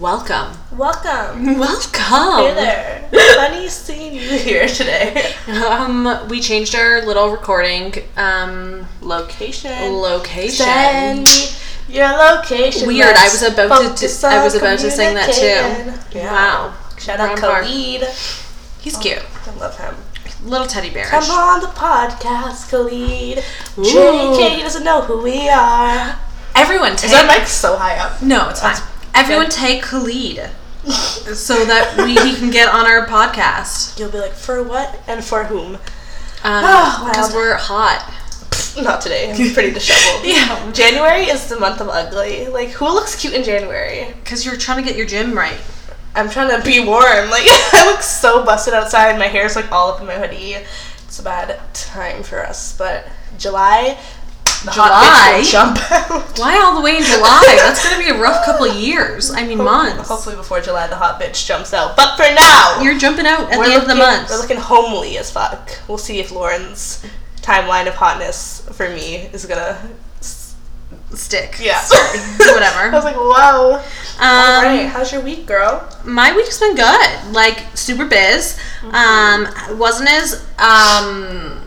Welcome. Welcome. Welcome. Hey there. Funny seeing you here today. Um, we changed our little recording um Location. location. Send me your location. Weird. I was about to. focus I was about to sing that communicating. too. Yeah. Wow. Shout out Ron Park. Khalid. He's cute. I love him. Little teddy bear. Come on the podcast, Khalid. Ooh. JK doesn't know who we are. Everyone take. Is our mic so high up? no, it's fine. That's Everyone good. take Khalid, so that we he can get on our podcast. You'll be like, for what and for whom? Um, Oh, because we're hot. Not today. I'm pretty disheveled. Yeah. January is the month of ugly. Like, who looks cute in January? Because you're trying to get your gym right. I'm trying to be warm. Like, I look so busted outside. My hair's like all up in my hoodie. It's a bad time for us. But July, the July? hot bitch will jump out. Why all the way in July? That's gonna be a rough couple of years. I mean, months. Hopefully before July, the hot bitch jumps out. But for now, You're jumping out at the end of the month. We're looking homely as fuck. We'll see if Lauren's timeline of hotness for me is gonna. Stick. Yeah. Whatever. I was like, whoa. Um, Alright, how's your week, girl? my week's been good. Like super biz. Um, wasn't as um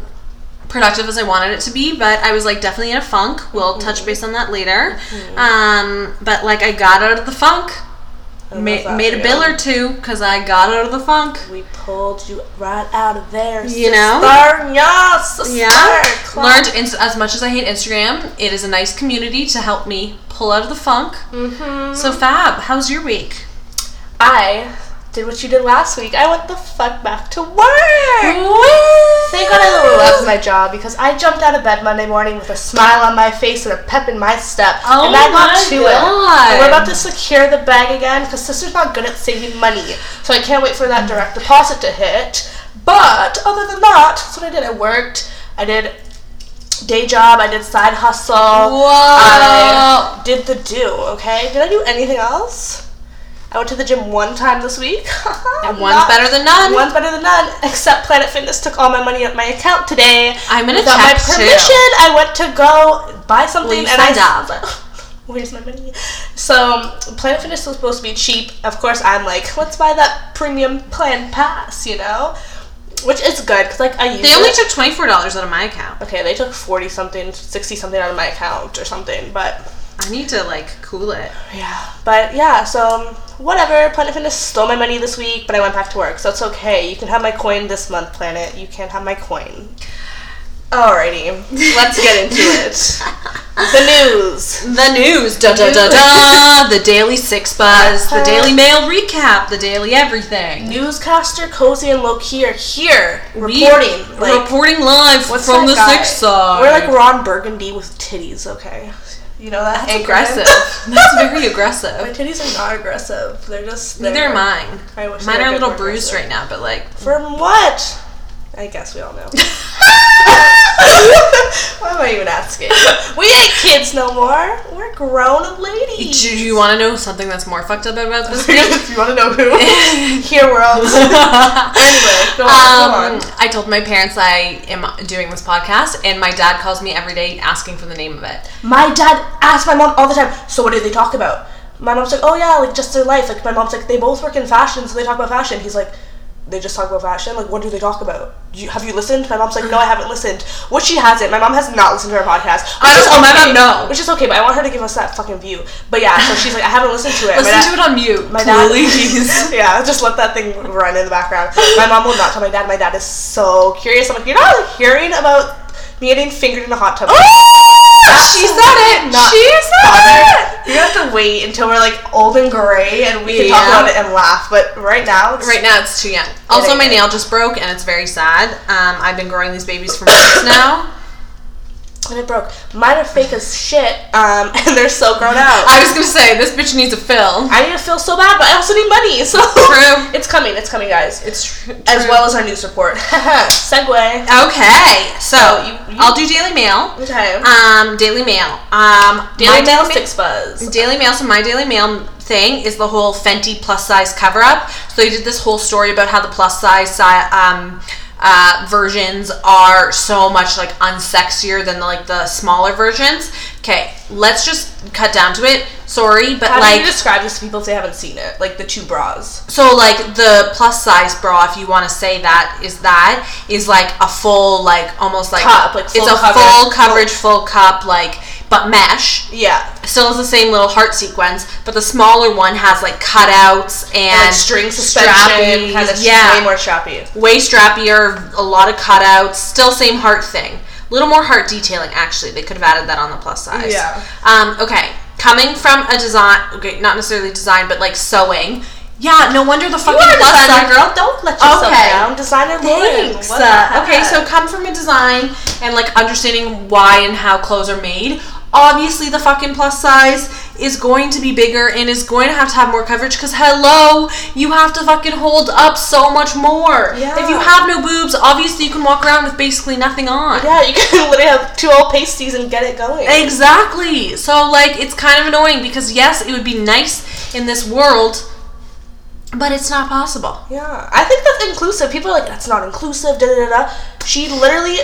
productive as I wanted it to be, but I was like definitely in a funk. We'll touch base on that later. Um, but like I got out of the funk. Ma- made a bill or two because I got out of the funk. We pulled you right out of there. You know? sister. Yes, sister. Yeah. Learned ins- as much as I hate Instagram, it is a nice community to help me pull out of the funk. Mhm. So fab, how's your week? I did what you did last week. I went the fuck back to work. Thank God I love my job because I jumped out of bed Monday morning with a smile on my face and a pep in my step. Oh and I got to God. it. And we're about to secure the bag again because sister's not good at saving money. So I can't wait for that direct deposit to hit. But other than that, that's what I did. I worked. I did day job. I did side hustle. I did the do, okay? Did I do anything else? I went to the gym one time this week. And one's better than none. One's better than none. Except Planet Fitness took all my money out of my account today. I'm gonna Without my check, too. permission, I went to go buy something and I up? Where's my money? So um, Planet Fitness was supposed to be cheap. Of course, I'm like, let's buy that premium plan pass, you know, which is good because like I They only it. took twenty four dollars out of my account. okay, they took forty something, sixty something out of my account or something, but I need to like cool it. Yeah, but yeah, so um, whatever. Planet Fitness stole my money this week, but I went back to work, so it's okay. You can have my coin this month, Planet. You can't have my coin. Alrighty, let's get into it. The news. The news, da da da da. The Daily Six Buzz, the Daily Mail recap, the Daily Everything. Newscaster Cozy and Loki are here We- reporting. like, reporting live from the guy? Six Side. We're like Ron Burgundy with titties, okay? You know that? Aggressive. That's very aggressive. My titties are not aggressive. They're just. Neither there. are mine. I wish Mine are a were a bit little bruised aggressive. right now, but like From what? I guess we all know. Why am I even asking? We ain't kids no more. We're grown up ladies. Do you want to know something that's more fucked up about this? if you want to know who, here world. anyway, go on, Um, go on. I told my parents I am doing this podcast, and my dad calls me every day asking for the name of it. My dad asks my mom all the time. So what do they talk about? My mom's like, oh yeah, like just their life. Like my mom's like, they both work in fashion, so they talk about fashion. He's like. They just talk about fashion. Like, what do they talk about? You, have you listened? My mom's like, no, I haven't listened. Which she hasn't. My mom has not listened to her podcast. I is don't- my mom, no. Which is okay, but I want her to give us that fucking view. But yeah, so she's like, I haven't listened to it. Listen dad- to it on mute, my dad, please. yeah, just let that thing run in the background. My mom will not tell my dad. My dad is so curious. I'm like, you're not hearing about me getting fingered in a hot tub. Oh! She said it. Not she said bothered. it. You're have to wait until we're like old and gray and we can talk about it and laugh. But right now, it's Right now, it's too young. Also, my nail just broke, and it's very sad. Um, I've been growing these babies for months now. And it broke. Mine are fake as shit, um, and they're so grown out. I was gonna say this bitch needs a fill. I need to feel so bad, but I also need money. So True. it's coming. It's coming, guys. It's tr- as well as our news report. Segue. Okay, so you- you- I'll do Daily Mail. Okay. Um, Daily Mail. Um, Daily my Mail Ma- Six Buzz. Daily Mail. So my Daily Mail thing is the whole Fenty plus size cover up. So they did this whole story about how the plus size um, uh, versions are so much like unsexier than like the smaller versions. Okay, let's just cut down to it. Sorry, but How do like you describe this to people if they haven't seen it? Like the two bras. so like the plus size bra, if you want to say that, is that is like a full like almost like Cup, like it's a coverage. full coverage, full cup like but mesh. Yeah. Still has the same little heart sequence, but the smaller one has like cutouts and, like string suspension. Kind of yeah, way more strappy. way strappier, a lot of cutouts, still same heart thing. A little more heart detailing, actually. They could have added that on the plus size. Yeah. Um, okay. Coming from a design, okay, not necessarily design, but like sewing. Yeah, no wonder the fucking You are plus designer, size. girl. Don't let yourself Okay. down. Designer. Thanks. Uh, okay, so come from a design and like understanding why and how clothes are made. Obviously, the fucking plus size is going to be bigger and is going to have to have more coverage because hello, you have to fucking hold up so much more. Yeah. If you have no boobs, obviously you can walk around with basically nothing on. yeah, you can literally have two old pasties and get it going. Exactly. So like it's kind of annoying because yes, it would be nice in this world, but it's not possible. Yeah, I think that's inclusive. People are like, that's not inclusive, da da da da. She literally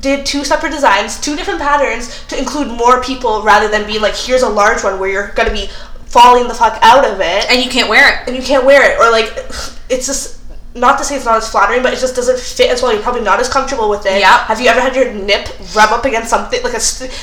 did two separate designs, two different patterns to include more people rather than being like, here's a large one where you're gonna be falling the fuck out of it And you can't wear it. and you can't wear it. Or like, it's just, not to say it's not as flattering, but it just doesn't fit as well. You're probably not as comfortable with it. Yeah. Have you ever had your nip rub up against something like a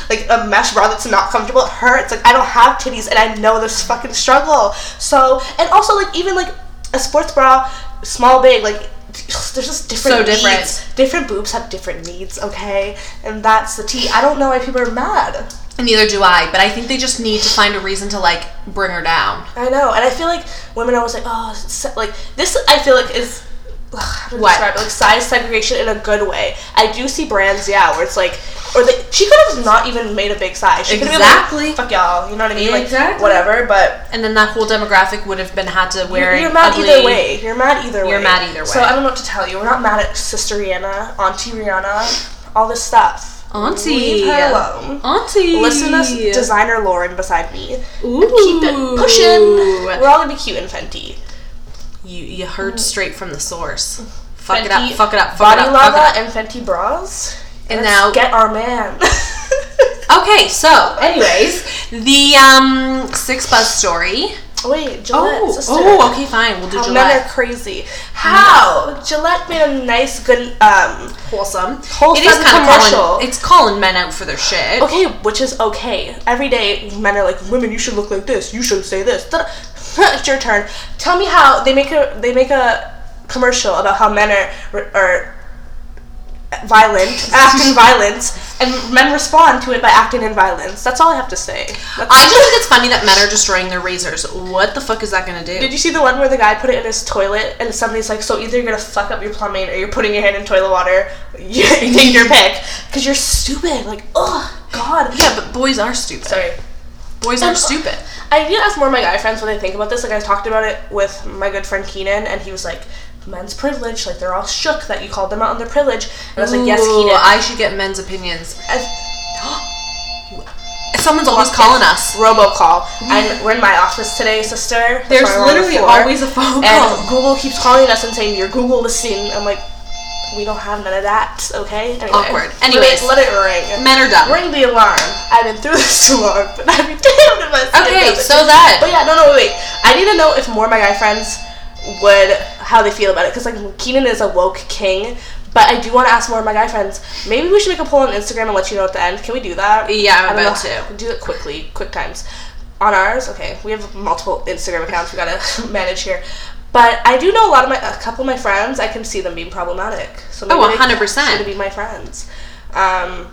like a mesh bra that's not comfortable? It hurts. Like I don't have titties, and I know this fucking struggle. So and also like even like a sports bra, small, big, like there's just different. So different. needs. Different boobs have different needs. Okay, and that's the tea. I don't know why people are mad. And neither do I, but I think they just need to find a reason to like bring her down. I know, and I feel like women are always like, oh, se- like this. I feel like is ugh, how to What? describe it? Like size segregation in a good way. I do see brands, yeah, where it's like, or they, she could have not even made a big size. She could have Exactly. like, fuck y'all, you know what I mean? Like Exactly. whatever, but. And then that whole demographic would have been had to wear. You're, you're mad ugly- either way. You're mad either way. You're mad either way. So. I don't know what to tell you. We're not mad at Sister Rihanna, Auntie Rihanna, all this stuff. Auntie. Leave her alone. Auntie. Listen to designer Lauren beside me. Ooh. Keep it pushing. We're all gonna be cute and Fenty. You you heard mm. straight from the source. Fuck it up. Fuck it up. Fuck Body it up. Lava and Fenty bras. And Let's now- get our man. Okay, so anyways, the um six buzz story. Wait, Gillette, Oh, sister. oh, okay, fine. We'll do How men are crazy. How? Gillette made a nice, good, um, Wholesome. Wholesome it is commercial. calling. It's calling men out for their shit. okay, which is okay. Every day, men are like, women, you should look like this. You should say this. It's your turn. Tell me how they make a they make a commercial about how men are are violent, act in violence, and men respond to it by acting in violence. That's all I have to say. That's- I just think it's funny that men are destroying their razors. What the fuck is that gonna do? Did you see the one where the guy put it in his toilet and somebody's like, so either you're gonna fuck up your plumbing or you're putting your hand in toilet water. You take your pick because you're stupid. Like, oh god. yeah, but boys are stupid. Sorry. Boys are Um, stupid. I need to ask more of my guy friends what they think about this. Like I talked about it with my good friend Keenan, and he was like, "Men's privilege." Like they're all shook that you called them out on their privilege. And I was like, "Yes, Ooh, Keenan." I should get men's opinions. I- Someone's always calling us. robocall. I'm, we're in my office today, sister. That's There's why we're on the literally floor. always a phone call. And. Google keeps calling us and saying, Your Google listening. I'm like, We don't have none of that, okay? Anyway, Awkward. let it- Anyways. let it, ring. Men are dumb. Ring the alarm. I've been through this too long, but I'd be damned if I Okay, so that. But yeah, no, no, wait, wait. I need to know if more of my guy friends would, how they feel about it. Because, like, Keenan is a woke king. But I do want to ask more of my guy friends. Maybe we should make a poll on Instagram and let you know at the end. Can we do that? Yeah, I'm about know. to. Do it quickly, quick times. On ours, okay, we have multiple Instagram accounts we gotta manage here. But I do know a lot of my, a couple of my friends. I can see them being problematic. So maybe Oh, they 100%. should be my friends. Um,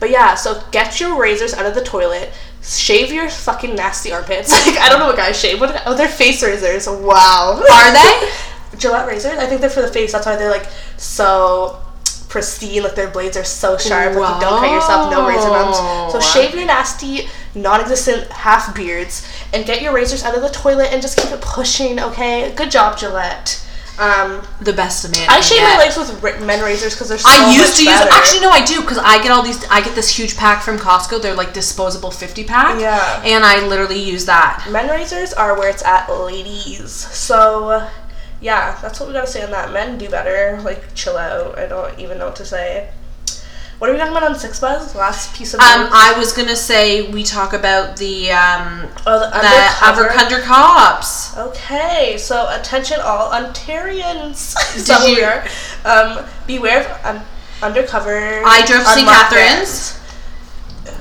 but yeah, so get your razors out of the toilet. Shave your fucking nasty armpits. Like I don't know what guys shave. What? Oh, they're face razors. Wow. Are they? Gillette razors? I think they're for the face. That's why they're like so pristine. Like their blades are so sharp. Like you don't cut yourself. No razor bumps. So Wow. shave your nasty, non-existent half beards and get your razors out of the toilet and just keep it pushing. Okay. Good job, Gillette. Um, The best man. I shave my legs with men razors because they're so I used to use. Actually, no, I do because I get all these. I get this huge pack from Costco. They're like disposable fifty pack. Yeah. And I literally use that. Men razors are where it's at, ladies. So, yeah, that's what we gotta say on that. Men do better. Like, chill out. I don't even know what to say. What are we talking about on Six Buzz? Last piece of Um, news? I was gonna say we talk about the um oh, the the undercover. undercover cops. Okay, so attention all Ontarians. Did so you- we. Um, beware of un- undercover. I drove to St. Catharines.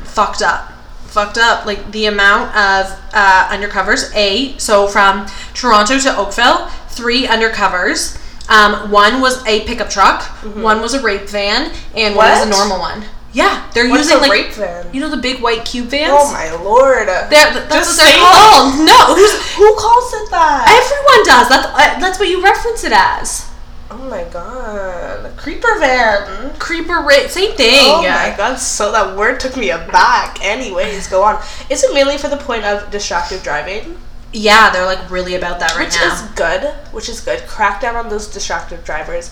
Fucked up. Fucked up. Like the amount of uh, undercovers. A so from Toronto to Oakville, three undercovers. Um, one was a pickup truck, one was a rape van, and one was a Mm-hmm. Normal one. Yeah, they're What's using a like rape van? you know the big white cube vans. Oh my lord. They're, that's Just what they're called. No, who's, Who calls it that? everyone does. That's uh, that's what you reference it as. oh my god. Creeper van. Creeper rape, same thing. Oh my god, so that word took me aback. Anyways, go on. Is it mainly for the point of distracted driving? Yeah, they're like really about that right which now. is good. Which is good. Crack down on those distracted drivers.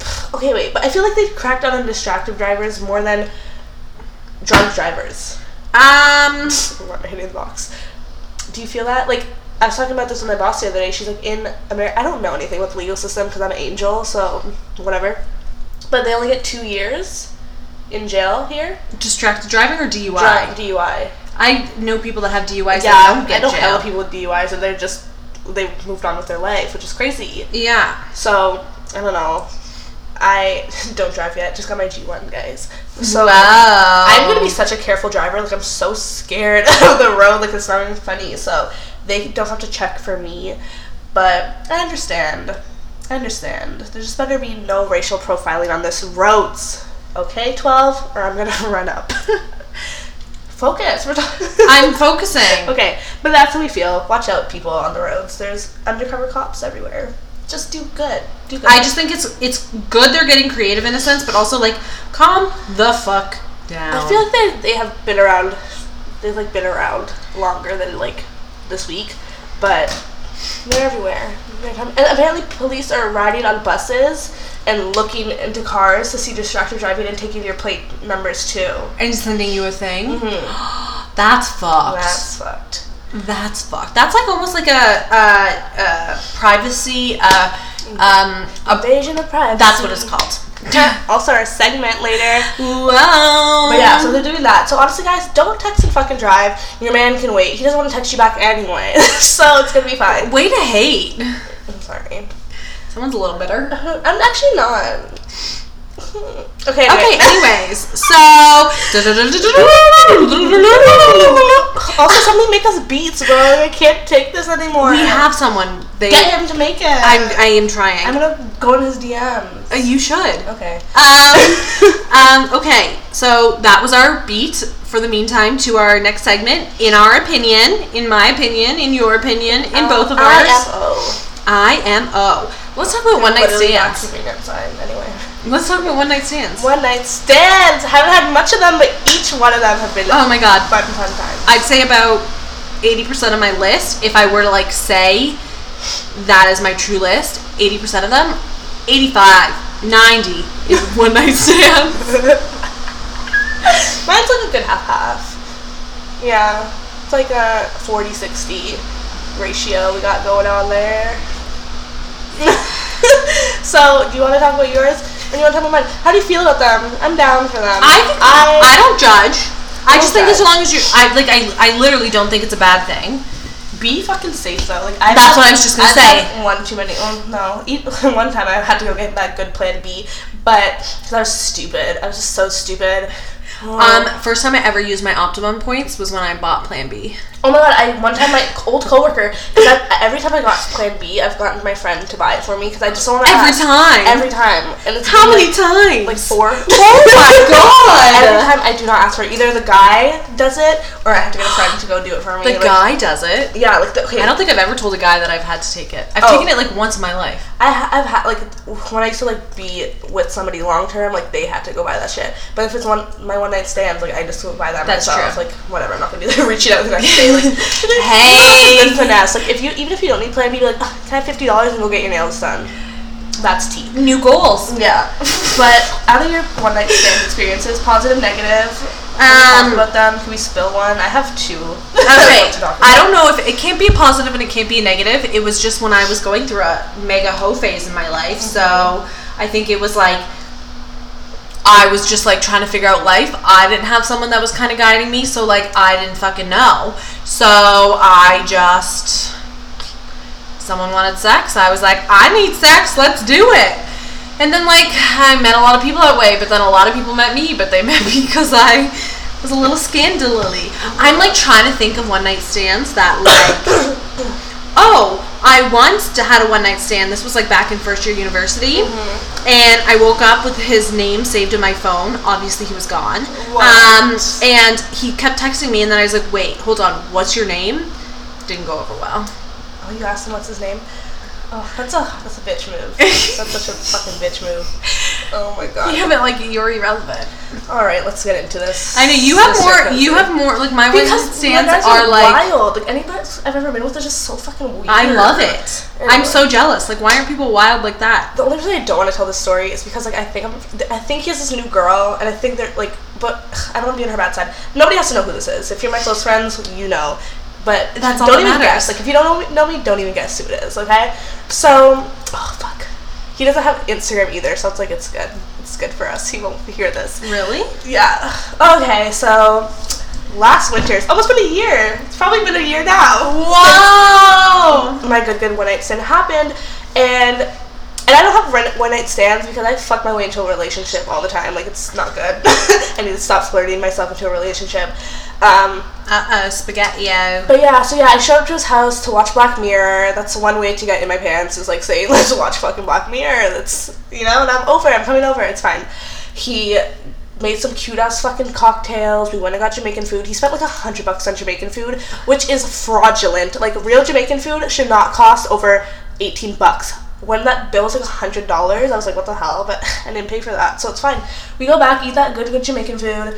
Okay, wait, but I feel like they crack down on distracted drivers more than drunk drivers. um, What hitting the box. Do you feel that? Like, I was talking about this with my boss the other day. She's like, in America, I don't know anything about the legal system because I'm an angel, so whatever. But they only get two years in jail here. distracted driving or DUI. Drunk DUI. I know people that have DUIs yeah, that don't get I know hella people with DUIs and they're just they moved on with their life, which is crazy. Yeah. So I don't know. I don't drive yet. Just got my G one, guys. So wow. I'm gonna be such a careful driver. Like I'm so scared of the road. Like it's not even funny. So they don't have to check for me. But I understand. I understand. There just better be no racial profiling on this roads. Okay, twelve, or I'm gonna run up. Focus. We're talking. I'm focusing. Okay, but that's how we feel. Watch out, people on the roads. There's undercover cops everywhere. Just do good. Do good. I just think it's it's good they're getting creative in a sense, but also like calm the fuck down. I feel like they they have been around. They've like been around longer than like this week, but they're everywhere. And apparently, police are riding on buses and looking into cars to see distracted driving and taking your plate numbers too. and sending you a thing. Mm-hmm. That's fucked. That's fucked. That's fucked. That's like almost like a, a, a privacy. Uh, um, a, Invasion of privacy. that's what it's called. also, our segment later. Wow. But yeah, so they're doing that. So honestly, guys, don't text and fucking drive. Your man can wait. He doesn't want to text you back anyway, so it's gonna be fine. way to hate. I'm sorry. Someone's a little bitter. I'm actually not. Okay. Okay, anyways, so. Also, somebody make us beats, bro. I can't take this anymore. We have someone. They. Get him to make it. I'm. I am trying. I'm gonna go in his DMs. Uh, you should. Okay. Um, um, okay, so that was our beat for the meantime to our next segment. In our opinion, in my opinion, in your opinion, in both of ours, IMO. IMO. Let's talk about one night stands. Anyway. Let's talk about one night stands. One night stands. I Haven't had much of them, but each one of them have been Oh my god. fun, fun times. I'd say about 80% of my list, if I were to like say that is my true list, 80% of them, 85, 90 is one night stands. Mine's like a good half half. Yeah. It's like a 40 60 ratio we got going on there. so, do you want to talk about yours? And you want to talk about mine? How do you feel about them? I'm down for them. I think I, don't judge. I Don't just think as judge. long as you, I like, I, I literally don't think it's a bad thing. be fucking safe though. Like I've That's had- what I was just gonna I've say. had one too many. Oh no! Eat, one time I had to go get that good plan B, but because I was stupid. I was just so stupid. Um, first time I ever used my optimum points was when I bought Plan B. Oh my god! I one time my old coworker because every time I got Plan B, I've gotten my friend to buy it for me because I just don't want to Every time. Every time, and it's How many like, times? Like four. Oh my Every god! time I do not ask for it. Either the guy does it or I have to get a friend to go do it for me. The like, guy does it. Yeah, like the, okay. I don't think I've ever told a guy that I've had to take it. I've Oh. taken it like once in my life. I ha- I've had like when I used to like be with somebody long term, like they had to go buy that shit. But if it's one my one night stands, like I just go buy that That's myself. true. Like whatever, I'm not gonna be like reaching out to the next day. Hey. good finesse. Like if you even if you don't need Plan B, like "Ah, can I have fifty dollars and go get your nails done? That's tea. New goals. Yeah. but out of your one night stand experiences, positive, negative, Talk Um, about them. Can we spill one? I have two. Okay, I don't know if it can't be a positive and it can't be a negative. It was just when I was going through a mega hoe phase in my life. So I think it was like I was just like trying to figure out life. I didn't have someone that was kind of guiding me, so like I didn't fucking know. So I just someone wanted sex. I was like, I need sex. Let's do it. And then like I met a lot of people that way, but then a lot of people met me, but they met me because I was a little scandally. I'm like trying to think of one night stands that like oh, I once had a one night stand. This was like back in first year university, and I woke up with his name saved in my phone. Obviously, he was gone. Um, and he kept texting me, and then I was like, "Wait, hold on, what's your name?" Didn't go over well. Oh, you asked him what's his name? Oh, that's a that's a bitch move. that's such a fucking bitch move. Oh my god. Yeah, but like you're irrelevant. All right, let's get into this. I know you have more. cousin. You have more. Like my one because night stands my guys are like. wild. Like anybody I've ever been with is just so fucking weird. I love it. And, I'm like, so jealous. Like, why aren't people wild like that? The only reason I don't want to tell this story is because like I think I'm, I think he has this new girl, and I think they're like, but I don't want to be on her bad side. Nobody has to know who this is. If you're my close friends, you know. But That's all don't that even matters. guess. Like if you don't know me, don't even guess who it is. Okay. So, oh fuck, he doesn't have Instagram either, so it's like it's good. It's good for us. He won't hear this. Really? Yeah. Okay. So, last winter, it's almost been a year. It's probably been a year now Whoa! my good good one night stand happened and and I don't have one night stands because I fuck my way into a relationship all the time. Like it's not good. I need to stop flirting myself into a relationship. Um, Uh oh, spaghetti-o. but yeah, so yeah, I showed up to his house to watch Black Mirror. That's one way to get in my pants is like saying let's watch fucking Black Mirror. That's you know, and I'm over. I'm coming over. It's fine. He made some cute ass fucking cocktails. We went and got Jamaican food. He spent like a hundred bucks on Jamaican food, which is fraudulent. Like real Jamaican food should not cost over eighteen bucks. When that bill was like a hundred dollars, I was like, what the hell? But I didn't pay for that, so it's fine. We go back, eat that good, good Jamaican food,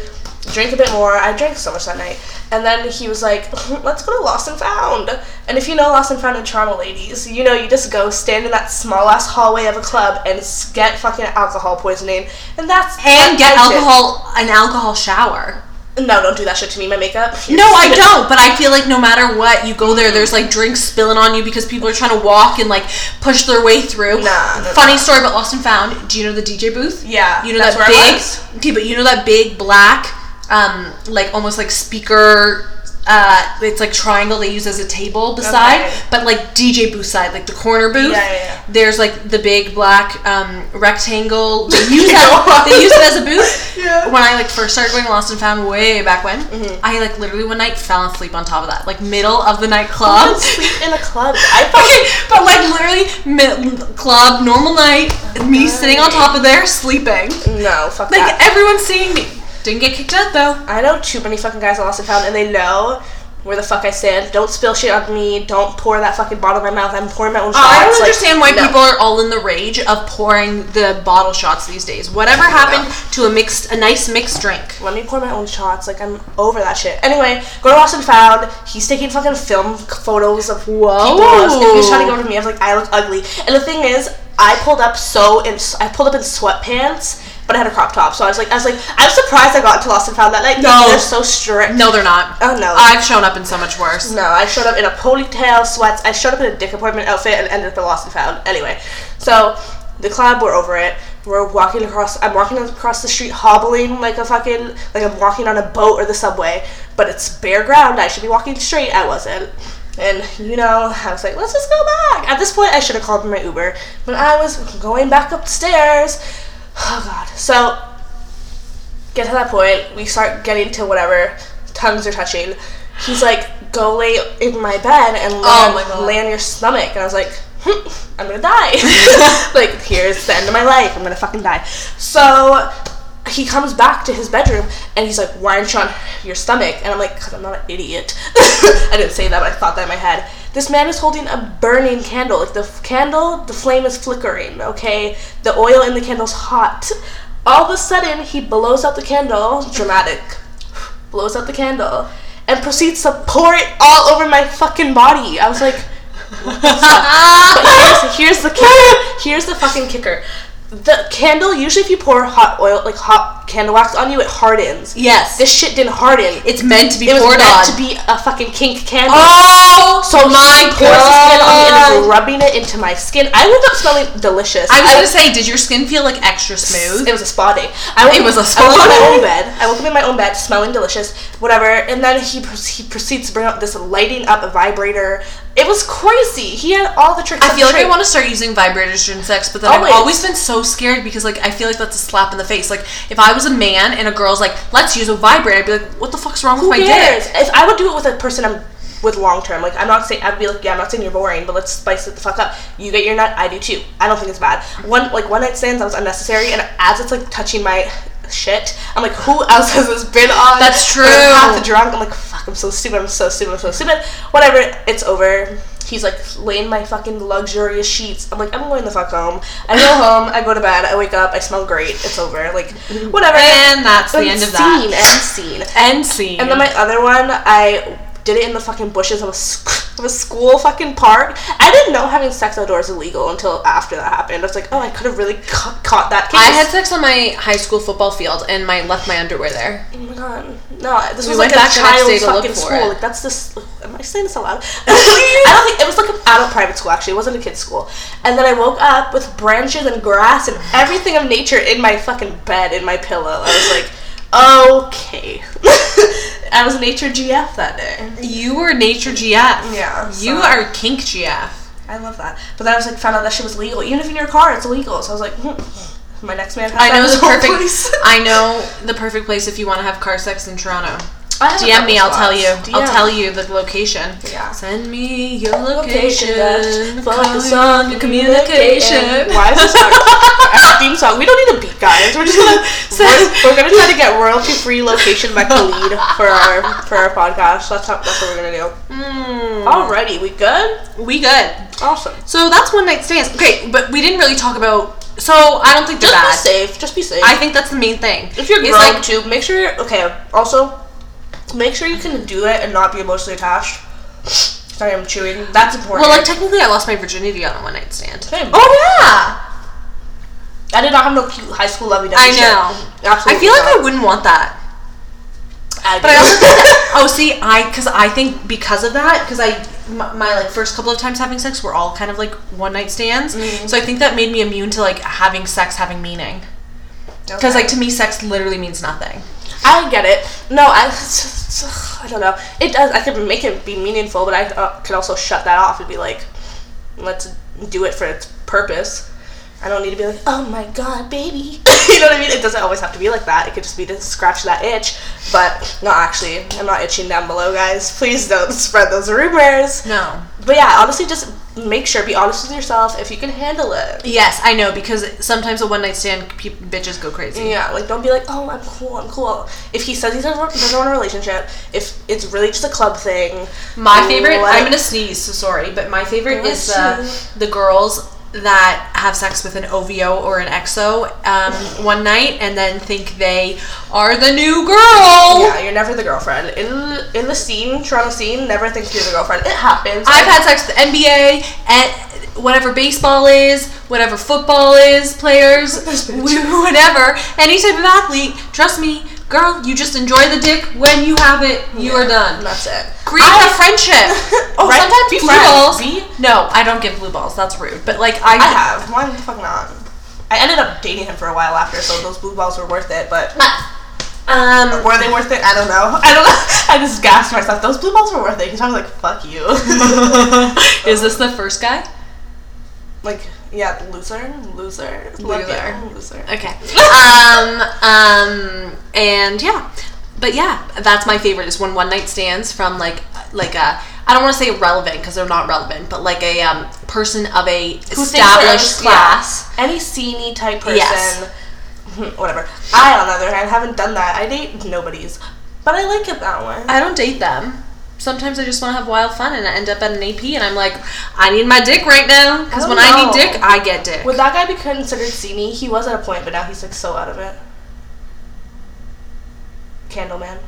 drink a bit more. I drank so much that night, and then he was like, let's go to Lost and Found. And if you know Lost and Found in Toronto, ladies, you know you just go stand in that small ass hallway of a club and get fucking alcohol poisoning, and that's And get that's it. alcohol, an alcohol shower. No, don't do that shit to me. My makeup. No, I don't. But I feel like no matter what, you go there, there's like drinks spilling on you because people are trying to walk and like push their way through. Nah, Funny story about Lost and Found. Do you know the DJ booth? Yeah, You know that big. Okay, but you know that big black, um, like almost like speaker. Uh, it's like triangle they use as a table beside, Okay. but like DJ booth side, like the corner booth. Yeah, yeah, yeah. There's like the big black um, rectangle. They use that. They use it as a booth. Yeah. When I like first started going to Lost and Found way back when, Mm-hmm. I like literally one night fell asleep on top of that, like middle of the night club. sleep in a club. I Okay, but like literally mid- club, normal night, me sitting on top of there sleeping. no, fuck Like that. everyone's seeing me. Didn't get kicked out though. I know too many fucking guys at Lost and Found, and they know where the fuck I stand. Don't spill shit on me. Don't pour that fucking bottle in my mouth. I'm pouring my own oh, shots. I don't like, understand why no. people are all in the rage of pouring the bottle shots these days. Whatever happened to a mixed, a nice mixed drink? Let me pour my own shots. Like I'm over that shit. Anyway, go to Lost and Found. He's taking fucking film photos of Whoa. people. And he was trying to go over to me. I was like, I look ugly. And the thing is, I pulled up so in. I pulled up in sweatpants, but I had a crop top. So I was like, I was like, I'm surprised I got into Lost and Found that night. No. they're so strict. No, they're not. Oh no. I've shown up in so much worse. No, I showed up in a ponytail, sweats. I showed up in a dick appointment outfit and ended up at Lost and Found. Anyway, so the club, we're over it. We're walking across. I'm walking across the street, hobbling like a fucking like I'm walking on a boat or the subway, but it's bare ground. I should be walking straight. I wasn't. And you know, I was like, let's just go back. At this point, I should have called my Uber. but I was going back up the stairs, oh god. So get to that point, we start getting to whatever, tongues are touching. He's like, go lay in my bed and lay, Oh on, my God. lay on your stomach. And I was like, hmm, I'm gonna die. like, here's the end of my life. I'm gonna fucking die. So he comes back to his bedroom and he's like, why aren't you on your stomach? And I'm like, because I'm not an idiot. I didn't say that, but I thought that in my head. This man is holding a burning candle. Like the f- candle, the flame is flickering, okay? The oil in the candle's hot. All of a sudden, he blows out the candle, dramatic, blows out the candle, and proceeds to pour it all over my fucking body. I was like? But here's, here's the kicker. Here's the fucking kicker. The candle usually if you pour hot oil like hot candle wax on you it hardens. Yes. This shit didn't harden. it's meant to be it was poured meant on. to be a fucking kink candle. oh, So my he pours candle on me and God. rubbing it into my skin. I woke up smelling delicious. I was gonna say, did your skin feel like extra smooth? It was a spa day. I woke It was a I spa woke up in my own bed. I woke up in my own bed, smelling delicious, whatever. And then he he proceeds to bring out this lighting up vibrator. It was crazy. He had all the tricks. I feel like I want to start using vibrators during sex, but then Always. I've always been so scared because like I feel like that's a slap in the face. Like if I was a man and a girl's like, "Let's use a vibrator," I'd be like, "What the fuck's wrong Who with my cares? dick?" If I would do it with a person I'm with long term, like I'm not saying I'd be like, yeah, I'm not saying you're boring, but let's spice it the fuck up. You get your nut, I do too. I don't think it's bad. One like one night stands, that was unnecessary, and as it's like touching my shit, I'm like, who else has this been on? That's I'm true. half drunk. I'm like, fuck, I'm so stupid. I'm so stupid. I'm so stupid. Whatever. It's over. He's like laying my fucking luxurious sheets. I'm like, I'm going the fuck home. I go home. I go to bed. I wake up. I smell great. It's over. Like, whatever. And that's the end of scene, that. End scene. End scene. And then my other one, I did it in the fucking bushes of a, sc- of a school fucking park. I didn't know having sex outdoors illegal until after that happened. I was like, oh, I could have really ca- caught that case. I had sex on my high school football field and my left my underwear there. Oh my god. No, this We was like a child's fucking school. it. Like that's this. Am I saying this aloud? I don't think it was like an adult private school. Actually, it wasn't a kid's school. And then I woke up with branches and grass and everything of nature in my fucking bed in my pillow. I was like, okay. I was nature GF that day. You were nature GF. Yeah, You so- are kink GF. I love that. But then I was like, found out that shit was legal. Even if in your car, it's illegal. So I was like, hmm, my next man. Has I know the perfect. place. I know the perfect place if you want to have car sex in Toronto. I DM me. I'll tell you. spots. I'll tell you the location. Yeah. Send me your Location location. left. Call Focus on your communication. Why is this our, our theme song? We don't need a beat, guys. We're just gonna we're, we're gonna try to get royalty free location by Khalid for our for our podcast. That's how, that's what we're gonna do. Mm, Alrighty, we good? we good. Awesome. So that's one night stands. Okay, but we didn't really talk about. So I don't think they're Just be safe. Just be safe. I think that's the main thing. if you're It's grown like- too, make sure. You're, okay. Also, make sure you can do it and not be emotionally attached. Sorry, I'm chewing. That's important. Well, like technically, I lost my virginity on a one night stand. Same. Oh yeah. I did not have no cute high school lovey dovey I shit. know. Absolutely. I feel like. I wouldn't want that. I But I also think that, oh, see, I because I think because of that, because I my, my like first couple of times having sex were all kind of like one night stands, Mm-hmm. so I think that made me immune to like having sex having meaning. Because like to me, sex literally means nothing. I get it. No, I, just, I don't know. It does. I could make it be meaningful, but I uh, could also shut that off and be like, let's do it for its purpose. I don't need to be like, oh my god, baby. you know what I mean? It doesn't always have to be like that. It could just be to scratch that itch. But no, actually, I'm not itching down below, guys. Please don't spread those rumors. No. But yeah, honestly, just make sure, be honest with yourself if you can handle it. Yes, I know because sometimes a one night stand, pe- bitches go crazy. Yeah, like don't be like, oh, I'm cool, I'm cool. If he says he doesn't, doesn't want a relationship, if it's really just a club thing, My favorite, I'm gonna sneeze, so sorry, but my favorite is the girls that have sex with an OVO or an XO um, one night and then think they are the new girl. Yeah, you're never the girlfriend. In in the scene, Toronto scene, never think you're the girlfriend. It happens. I've had sex with the NBA and whatever baseball is, whatever football is, players, This bitch. wh- whatever, any type of athlete. Trust me, girl, you just enjoy the dick when you have it. You are done. That's it. Create I- a friendship. Oh, Right? sometimes blue friends. balls. Be- No, I don't give blue balls. That's rude. But like I, I have. Why the fuck not? I ended up dating him for a while after, so those blue balls were worth it. But Um, were they worth it? I don't know. I don't know. I just gasped myself. Those blue balls were worth it because I was like, "Fuck you." is this the first guy? like, yeah, loser, loser, Loser. loser. Okay. um, um, and yeah, but yeah, that's my favorite is when one night stands from like like a I don't want to say relevant because they're not relevant, but like a um, person of a Who established class. yeah, any sceney type person. Yes. Whatever. I, on the other hand, haven't done that. I date nobodies, but I like it that way. I don't date them. Sometimes I just want to have wild fun and I end up at an AP and I'm like, I need my dick right now because when don't I need dick, I get dick. Would that guy be considered sceney? He was at a point, but now he's like so out of it. Candleman.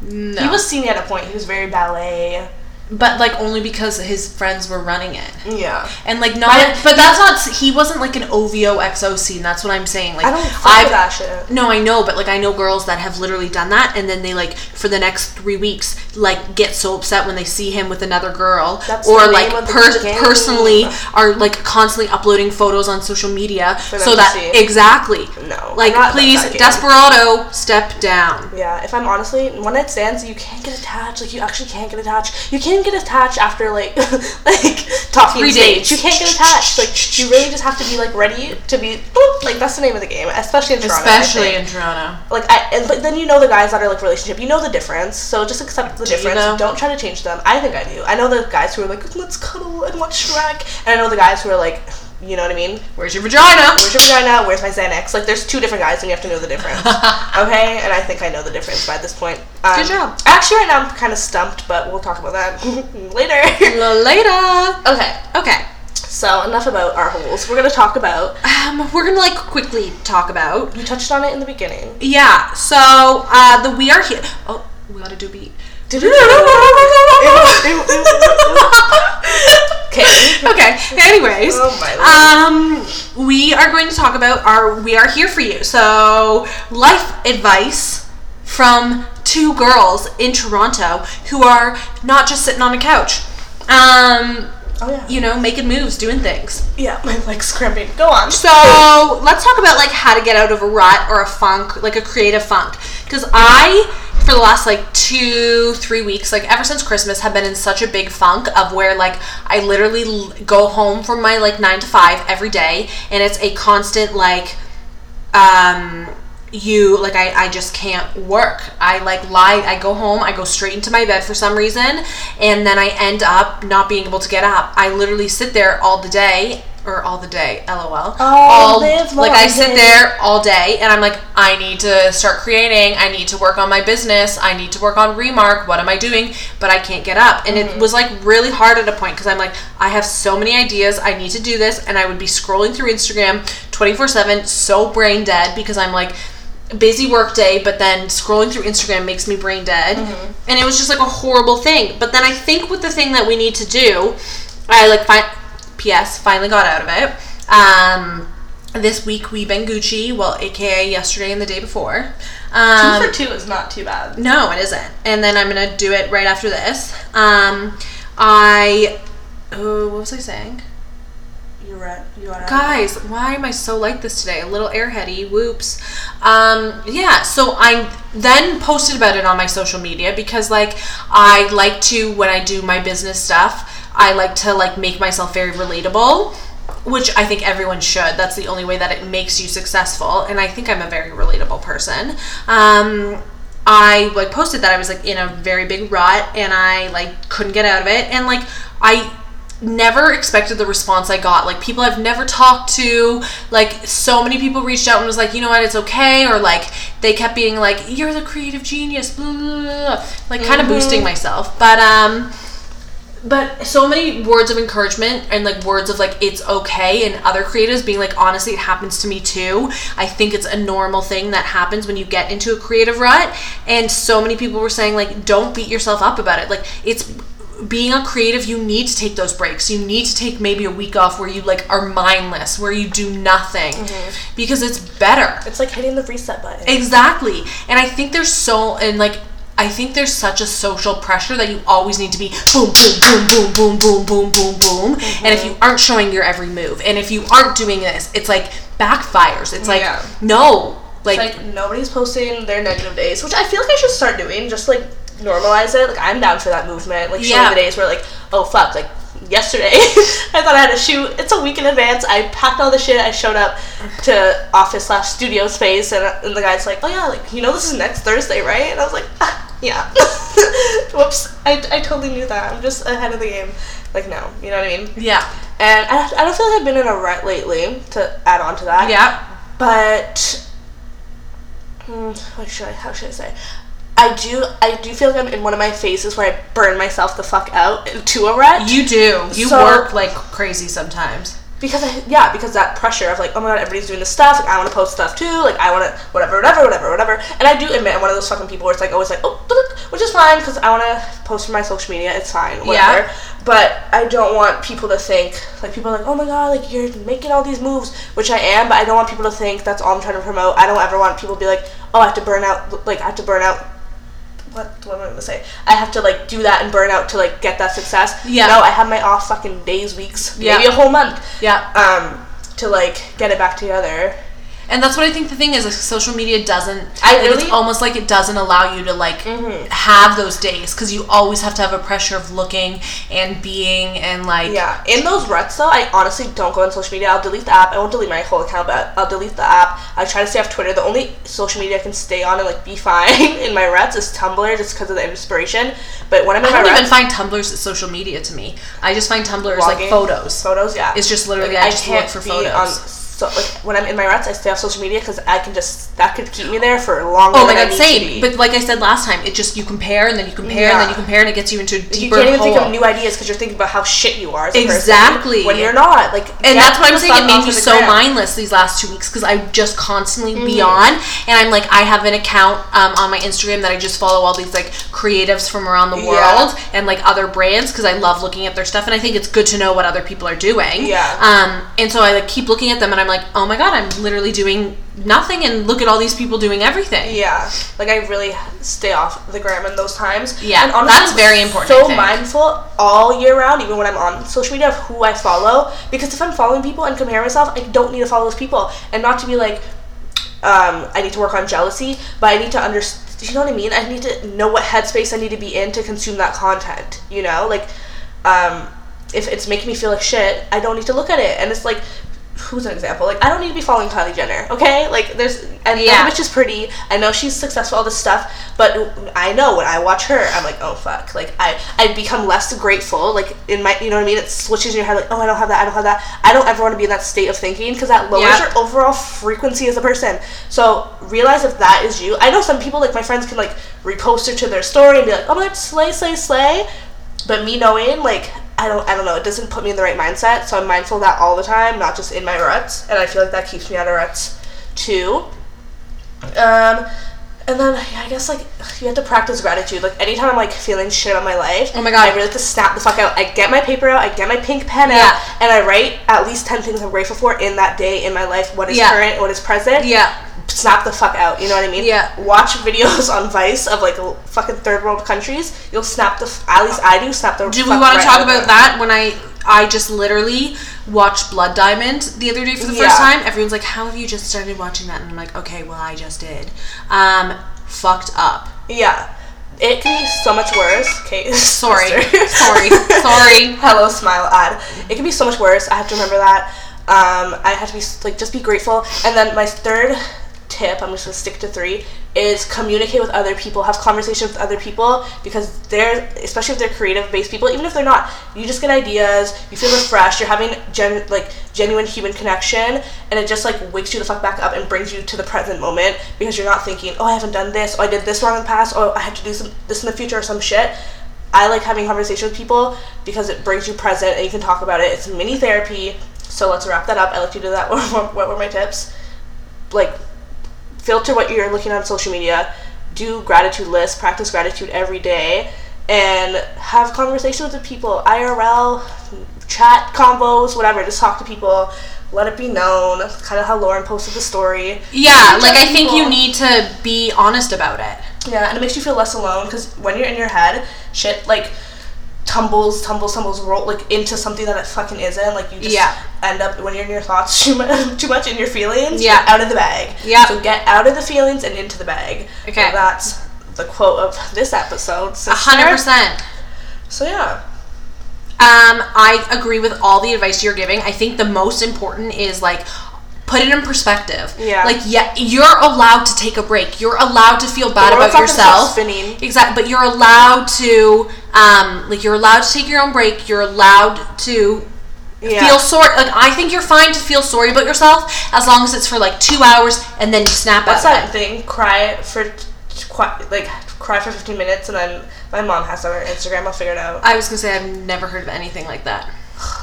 no. He was sceney at a point. He was very ballet. But like only because his friends were running it. Yeah. And like not, Right. but that's not. He wasn't like an OVO XO scene. That's what I'm saying. Like I don't I've- that shit. No, I know, but like I know girls that have literally done that, and then they like for the next three weeks like get so upset when they see him with another girl, That's or like per- personally are like constantly uploading photos on social media so that see. exactly. No, Like please, desperado, step down. Yeah, if I'm honestly one night stands, you can't get attached. Like you actually can't get attached. You can't get attached after like like talking Three stage. dates. You can't get attached. Like you really just have to be like ready to be boop, like that's the name of the game, especially in Toronto. Especially in Toronto. like I and, but then you know the guys that are like relationship. You know the difference, so just accept the Do you difference. Don't try to change them. I think I do. I know the guys who are like let's cuddle and watch Shrek, and I know the guys who are like, you know what I mean. Where's your vagina? Where's your vagina? Where's my Xanax? Like, there's two different guys, and you have to know the difference. okay? And I think I know the difference by this point. Um, Good job. Actually, right now I'm kind of stumped, but we'll talk about that later. Later. okay. Okay. So enough about our holes. We're gonna talk about. Um, we're gonna like quickly talk about You touched on it in the beginning. Yeah, so uh, the We Are Here. Oh, we gotta do beat. Okay. Okay, anyways. Oh Um, we are going to talk about our We Are Here For You. So, life advice from two girls in Toronto who are not just sitting on a couch. Um, Oh yeah. you know, making moves, doing things. Yeah, my leg's cramping. Go on. So let's talk about like how to get out of a rut or a funk, like a creative funk. Because I, for the last like two, three weeks, like ever since Christmas, have been in such a big funk of where like I literally l- go home from my like nine to five every day, and it's a constant like, um, you like I, I just can't work. I like lie. I go home i go straight into my bed for some reason and then i end up not being able to get up. I literally sit there all the day or all the day lol. Oh, all live like i sit there all day and i'm like i need to start creating. I need to work on my business. I need to work on remark. What am i doing? But i can't get up. And it mm-hmm. was like really hard at a point because i'm like i have so many ideas. I need to do this. And i would be scrolling through instagram 24 7 so brain dead because i'm like busy work day but then scrolling through instagram makes me brain dead and it was just like a horrible thing but then i think with the thing that we need to do i like find ps finally got out of it um this week we've been gucci well aka yesterday and the day before um two for two is not too bad. no, it isn't. And then I'm gonna do it right after this. Um, I. Oh, what was I saying? You are. Guys, why am I so like this today? A little airheady. Whoops. Um, yeah. So I then posted about it on my social media because like I like to when I do my business stuff. I like to like make myself very relatable, which I think everyone should. That's the only way that it makes you successful, and I think I'm a very relatable person. Um, I like posted that I was like in a very big rut and I like couldn't get out of it, and like I never expected the response I got. Like people I've never talked to, like so many people reached out and was like, you know what, it's okay, or like they kept being like, you're the creative genius, blah, blah, blah, like kind of boosting myself. But um, but so many words of encouragement and like words of like it's okay and other creatives being like honestly it happens to me too. I think it's a normal thing that happens when you get into a creative rut. And so many people were saying like don't beat yourself up about it. Like it's being a creative you need to take those breaks you need to take maybe a week off where you like are mindless where you do nothing mm-hmm. because it's better It's like hitting the reset button. Exactly. And I think there's so and like I think there's such a social pressure that you always need to be boom, boom, boom, boom, boom, boom, boom, boom, boom. And if mm-hmm. you aren't showing your every move, and if you aren't doing this, it's like backfires. It's like Yeah. no, like, like nobody's posting their negative days, which I feel like I should start doing. Just like normalize it. Like I'm down for that movement. Like showing Yeah. the days where like, oh fuck, like yesterday I thought I had a shoot. It's a week in advance. I packed all the shit. I showed up to office slash studio space, and, and the guy's like, oh yeah, like you know this is next Thursday, right? And I was like, ah, yeah. Whoops, I, I totally knew that. I'm just ahead of the game. Like no, you know what I mean? yeah, And I, I don't feel like I've been in a rut lately. To add on to that, yeah. but hmm, what should I? How should I say? I do. I do feel like I'm in one of my phases where I burn myself the fuck out into a rut. You do. You So- work like crazy sometimes. because I yeah because that pressure of like oh my god everybody's doing this stuff like I want to post stuff too like I want to whatever whatever whatever whatever and I do admit I'm one of those fucking people where it's like always like oh which is fine because I want to post for my social media it's fine whatever Yeah. but I don't want people to think like people are like oh my god like you're making all these moves which I am but I don't want people to think that's all I'm trying to promote I don't ever want people to be like oh I have to burn out like I have to burn out what am I gonna say? I have to like do that and burn out to like get that success. Yeah. No, I have my off fucking days, weeks, Yeah. maybe a whole month. Yeah. Um, to like get it back together. And that's what I think the thing is, like, social media doesn't. I like, really- it's almost like it doesn't allow you to like Mhm. have those days because you always have to have a pressure of looking and being and like. Yeah. In those ruts though, I honestly don't go on social media. I'll delete the app. I won't delete my whole account, but I'll delete the app. I try to stay off Twitter. The only social media I can stay on and like be fine in my ruts is Tumblr, just because of the inspiration. But when I'm in I my don't even find Tumblr as social media to me. I just find Tumblr as like photos. photos, yeah. It's just literally Like, I just look for photos. So like when I'm in my ruts, I stay off social media because I can just that could keep me there for a longer. Time. Oh my god, same. But like I said last time, it just you compare and then you compare and then you compare and it gets you into a you can't even hole. think of new ideas because you're thinking about how shit you are. As a person Exactly. when you're not like, and that's what I'm saying. It made me so gram. Mm-hmm. mindless these last two weeks because I just constantly be on, and I'm like, I have an account um, on my Instagram that I just follow all these like creatives from around the Yeah. world and like other brands because I love looking at their stuff, and I think it's good to know what other people are doing. Yeah. Um, and so I like keep looking at them, and I'm like, oh my god, I'm literally doing nothing, and look at all these people doing everything. Yeah, like I really stay off the gram in those times. Yeah, and honestly, that's very important, So mindful all year round, even when I'm on social media, of who I follow. Because if I'm following people and compare myself, I don't need to follow those people, and not to be like, um, I need to work on jealousy, but I need to understand. You know what I mean? I need to know what headspace I need to be in to consume that content. You know, like, um, if it's making me feel like shit, I don't need to look at it. And it's like, who's an example? Like, I don't need to be following Kylie Jenner, okay? Like, there's, and Yeah. yeah. bitch is pretty. I know she's successful, all this stuff, but I know when I watch her, I'm like, oh fuck. Like, I, I become less grateful. Like, in my, you know what I mean? It switches in your head, like, oh, I don't have that, I don't have that. I don't ever want to be in that state of thinking because that lowers Yeah. your overall frequency as a person. So, realize if that is you. I know some people, like, my friends can, like, repost it to their story and be like, oh my god, slay, slay, slay. But me knowing, like, I don't, I don't know. It doesn't put me in the right mindset. So I'm mindful of that all the time, not just in my ruts. And I feel like that keeps me out of ruts too. Um, and then yeah, I guess like you have to practice gratitude. Like anytime I'm like feeling shit about my life, Oh my God. I really have to snap the fuck out. I get my paper out, I get my pink pen Yeah. out, and I write at least ten things I'm grateful for in that day in my life. What is Yeah. current, what is present. Yeah. Snap the fuck out. You know what I mean? Yeah. Watch videos on Vice of like l- fucking third world countries. You'll snap the. F- at least I do. Snap the. Do we want to talk out about that when I I just literally watched Blood Diamond the other day for the first time? Everyone's like, "How have you just started watching that?" And I'm like, "Okay, well, I just did." Um, fucked up. Yeah. It can be so much worse. Okay. Sorry, sorry, sorry. Hello, smile ad. It can be so much worse. I have to remember that. Um, I have to be like just be grateful. And then my third tip, I'm just gonna stick to three, is communicate with other people, have conversations with other people because they're, especially if they're creative based people, even if they're not, you just get ideas, you feel refreshed, you're having gen like genuine human connection, and it just like wakes you the fuck back up and brings you to the present moment because you're not thinking, oh, I haven't done this, oh, I did this wrong in the past, oh, I have to do some this in the future or some shit. I like having conversations with people because it brings you present and you can talk about it. It's mini therapy. So let's wrap that up. I like to do that. What were my tips? Like, filter what you're looking at on social media. Do gratitude lists. Practice gratitude every day, and have conversations with people. IRL, chat combos, whatever. Just talk to people. Let it be known. Kind of how Lauren posted the story. Yeah, like I think you need to be honest about it. Yeah, and it makes you feel less alone because when you're in your head, shit like tumbles, tumbles, tumbles, roll like into something that it fucking isn't. Like you just Yeah. end up when you're in your thoughts too much, too much in your feelings. Yeah. out of the bag. Yeah. So get out of the feelings and into the bag. Okay. So that's the quote of this episode. A hundred percent. So yeah. Um, I agree with all the advice you're giving. I think the most important is like put it in perspective. Yeah. Like yeah, you're allowed to take a break. You're allowed to feel bad about not gonna stop yourself. spinning. Exactly. But you're allowed to um like you're allowed to take your own break. You're allowed to Yeah. feel sorry. Like I think you're fine to feel sorry about yourself as long as it's for like two hours and then you snap What's out that of it. thing? Cry for like cry for 15 minutes and then my mom has on her Instagram. I'll figure it out. I was gonna say I've never heard of anything like that.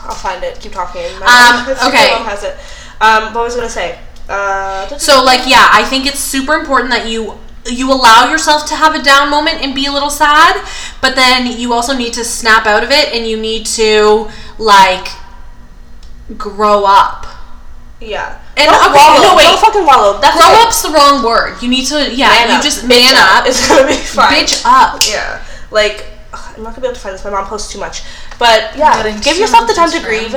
I'll find it. Keep talking. My Um, mom- okay. My mom has it. Um, what was I gonna say? Uh, So like yeah, I think it's super important that you you allow yourself to have a down moment and be a little sad, but then you also need to snap out of it and you need to like grow up. yeah. And don't okay, wallow. no, wait. Don't fucking wallow. That's Grow it. up's the wrong word. You need to yeah, Man you up. just Bitch man up. It's gonna be fine. Bitch up. Yeah. Like ugh, I'm not gonna be able to find this. My mom posts too much. But yeah, give yourself the time to grieve.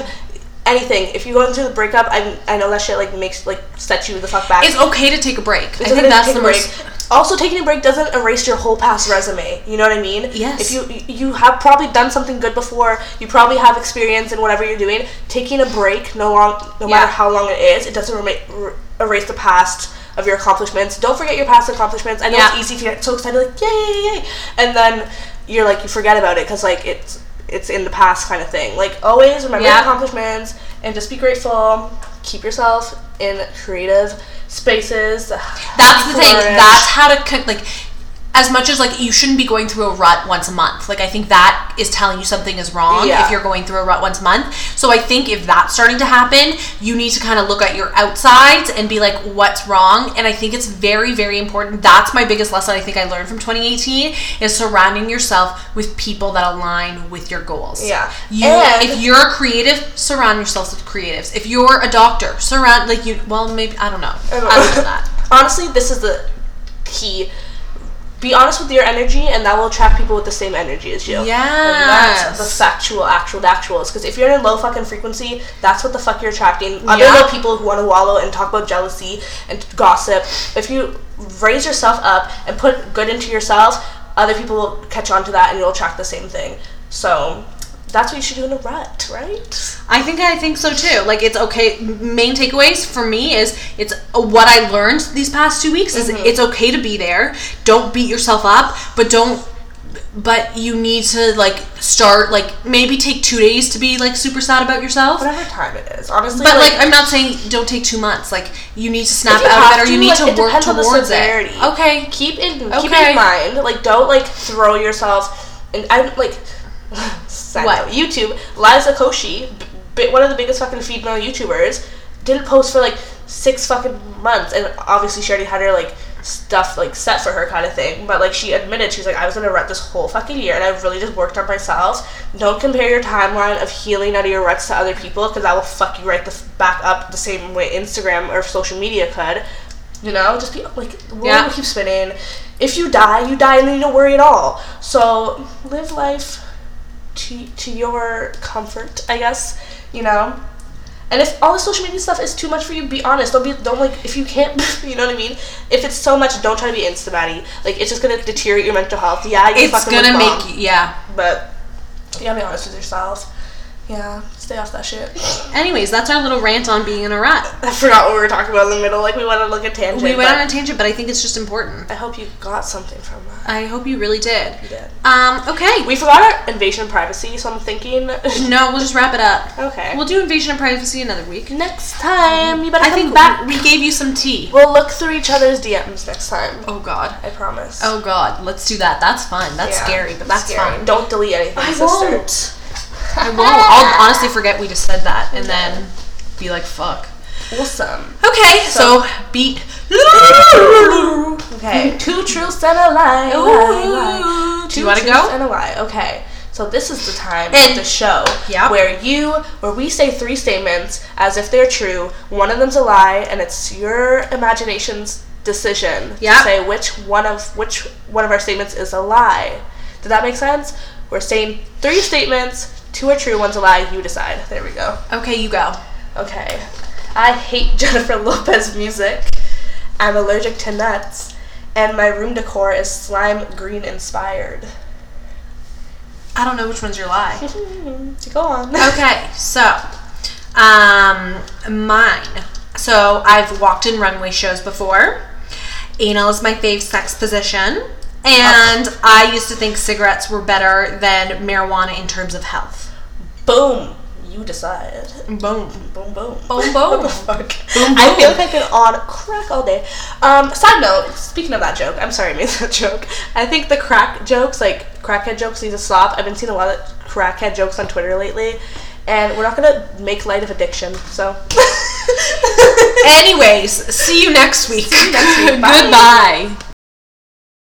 Anything. If you go through the breakup, I I know that shit like makes like sets you the fuck back. It's okay to take a break. I think that's the most Also, taking a break doesn't erase your whole past resume. You know what I mean? Yes. If you you have probably done something good before, you probably have experience in whatever you're doing. Taking a break, no long, no Yeah. matter how long it is, it doesn't er- erase the past of your accomplishments. Don't forget your past accomplishments. I know Yeah. it's easy to get so excited, like yay, yay, yay, and then you're like you forget about it because like it's it's in the past kind of thing. Like always remember Yeah. your accomplishments and just be grateful. Keep yourself in creative spaces. That's the thing. That's how to co- like. As much as like you shouldn't be going through a rut once a month. Like I think that is telling you something is wrong Yeah. if you're going through a rut once a month. So I think if that's starting to happen, you need to kind of look at your outsides and be like, what's wrong? And I think it's very, very important. That's my biggest lesson I think I learned from 2018 is surrounding yourself with people that align with your goals. Yeah. You And- if you're a creative, surround yourself with creatives. If you're a doctor, surround like you well maybe I don't know. I don't know that. Honestly, this is the key. Be honest with your energy, and that will attract people with the same energy as you. Yeah. that's the factual, actual, the actuals. Because if you're in a low fucking frequency, that's what the fuck you're attracting. Other Yeah. low people who want to wallow and talk about jealousy and gossip. If you raise yourself up and put good into yourself, other people will catch on to that, and you'll attract the same thing. So that's what you should do in a rut, right? I think I think so too. Like it's okay. Main takeaways for me is it's uh, what I learned these past two weeks is Mm-hmm. it's okay to be there. Don't beat yourself up, but don't. But you need to like start like maybe take two days to be like super sad about yourself. Whatever time it is, honestly. But like, I'm not saying don't take two months. Like you need to snap out of it, or you need like, to it work depends on the towards it. Okay. keep in keep in mind. Like don't like throw yourself and I'm like side What? note, YouTube. Liza Koshy, b- one of the biggest fucking female YouTubers, didn't post for like six fucking months, and obviously she already had her like stuff like set for her kind of thing. But like she admitted, she's like, I was in a rut this whole fucking year, and I really just worked on myself. Don't compare your timeline of healing out of your ruts to other people, because that will fuck you right the f- back up the same way Instagram or social media could. You know, just be like, the world Yeah. will keep spinning. If you die, you die, and then you don't worry at all. So live life to to your comfort, I guess. You know. And if all the social media stuff is too much for you, be honest. Don't be don't like if you can't. You know what I mean? If it's so much, don't try to be insta baddie. Like it's just gonna deteriorate your mental health. Yeah, you It's fucking gonna make you, yeah. But you gotta be honest with yourself. Yeah, stay off that shit. Anyways, that's our little rant on being in a rut. I forgot what we were talking about in the middle. Like we went on like a tangent. We went on a tangent, but I think it's just important. I hope you got something from that. I hope you really did. You did. Um, okay. We forgot our invasion of privacy, so I'm thinking. No, we'll just wrap it up. okay. We'll do invasion of privacy another week. next time you better I come think back. we gave you some tea. We'll look through each other's DMs next time. Oh God. I promise. Oh God. Let's do that. That's fun. That's Yeah, scary, but that's scary. fun. Don't delete anything, I sister. won't. I won't. I'll honestly forget we just said that and then be like, fuck. Awesome. Okay, so, beat. Okay, two truths and a lie. lie, lie. Ooh. Do Two you want to truths go? And a lie. Okay. So this is the time And- of the show Yep. where you, where we say three statements as if they're true. One of them's a lie, and it's your imagination's decision Yep. to say which one of which one of our statements is a lie. Did that make sense? We're saying three statements. Two are true, one's a lie. You decide. There we go. Okay, you go. Okay. I hate Jennifer Lopez music. I'm allergic to nuts. And my room decor is slime green inspired. I don't know which one's your lie. Go on. Okay, so um mine. So I've walked in runway shows before. Anal is my fave sex position. And I used to think cigarettes were better than marijuana in terms of health. Boom. You decide. Boom. Boom, boom. Boom, What boom. the fuck? Boom, I feel like I've been on crack all day. Um, side note, speaking of that joke, I'm sorry I made that joke. I think the crack jokes, like crackhead jokes, need to stop. I've been seeing a lot of crackhead jokes on Twitter lately, and we're not gonna make light of addiction. So. Anyways, see you next week. See you next week. Bye. Goodbye.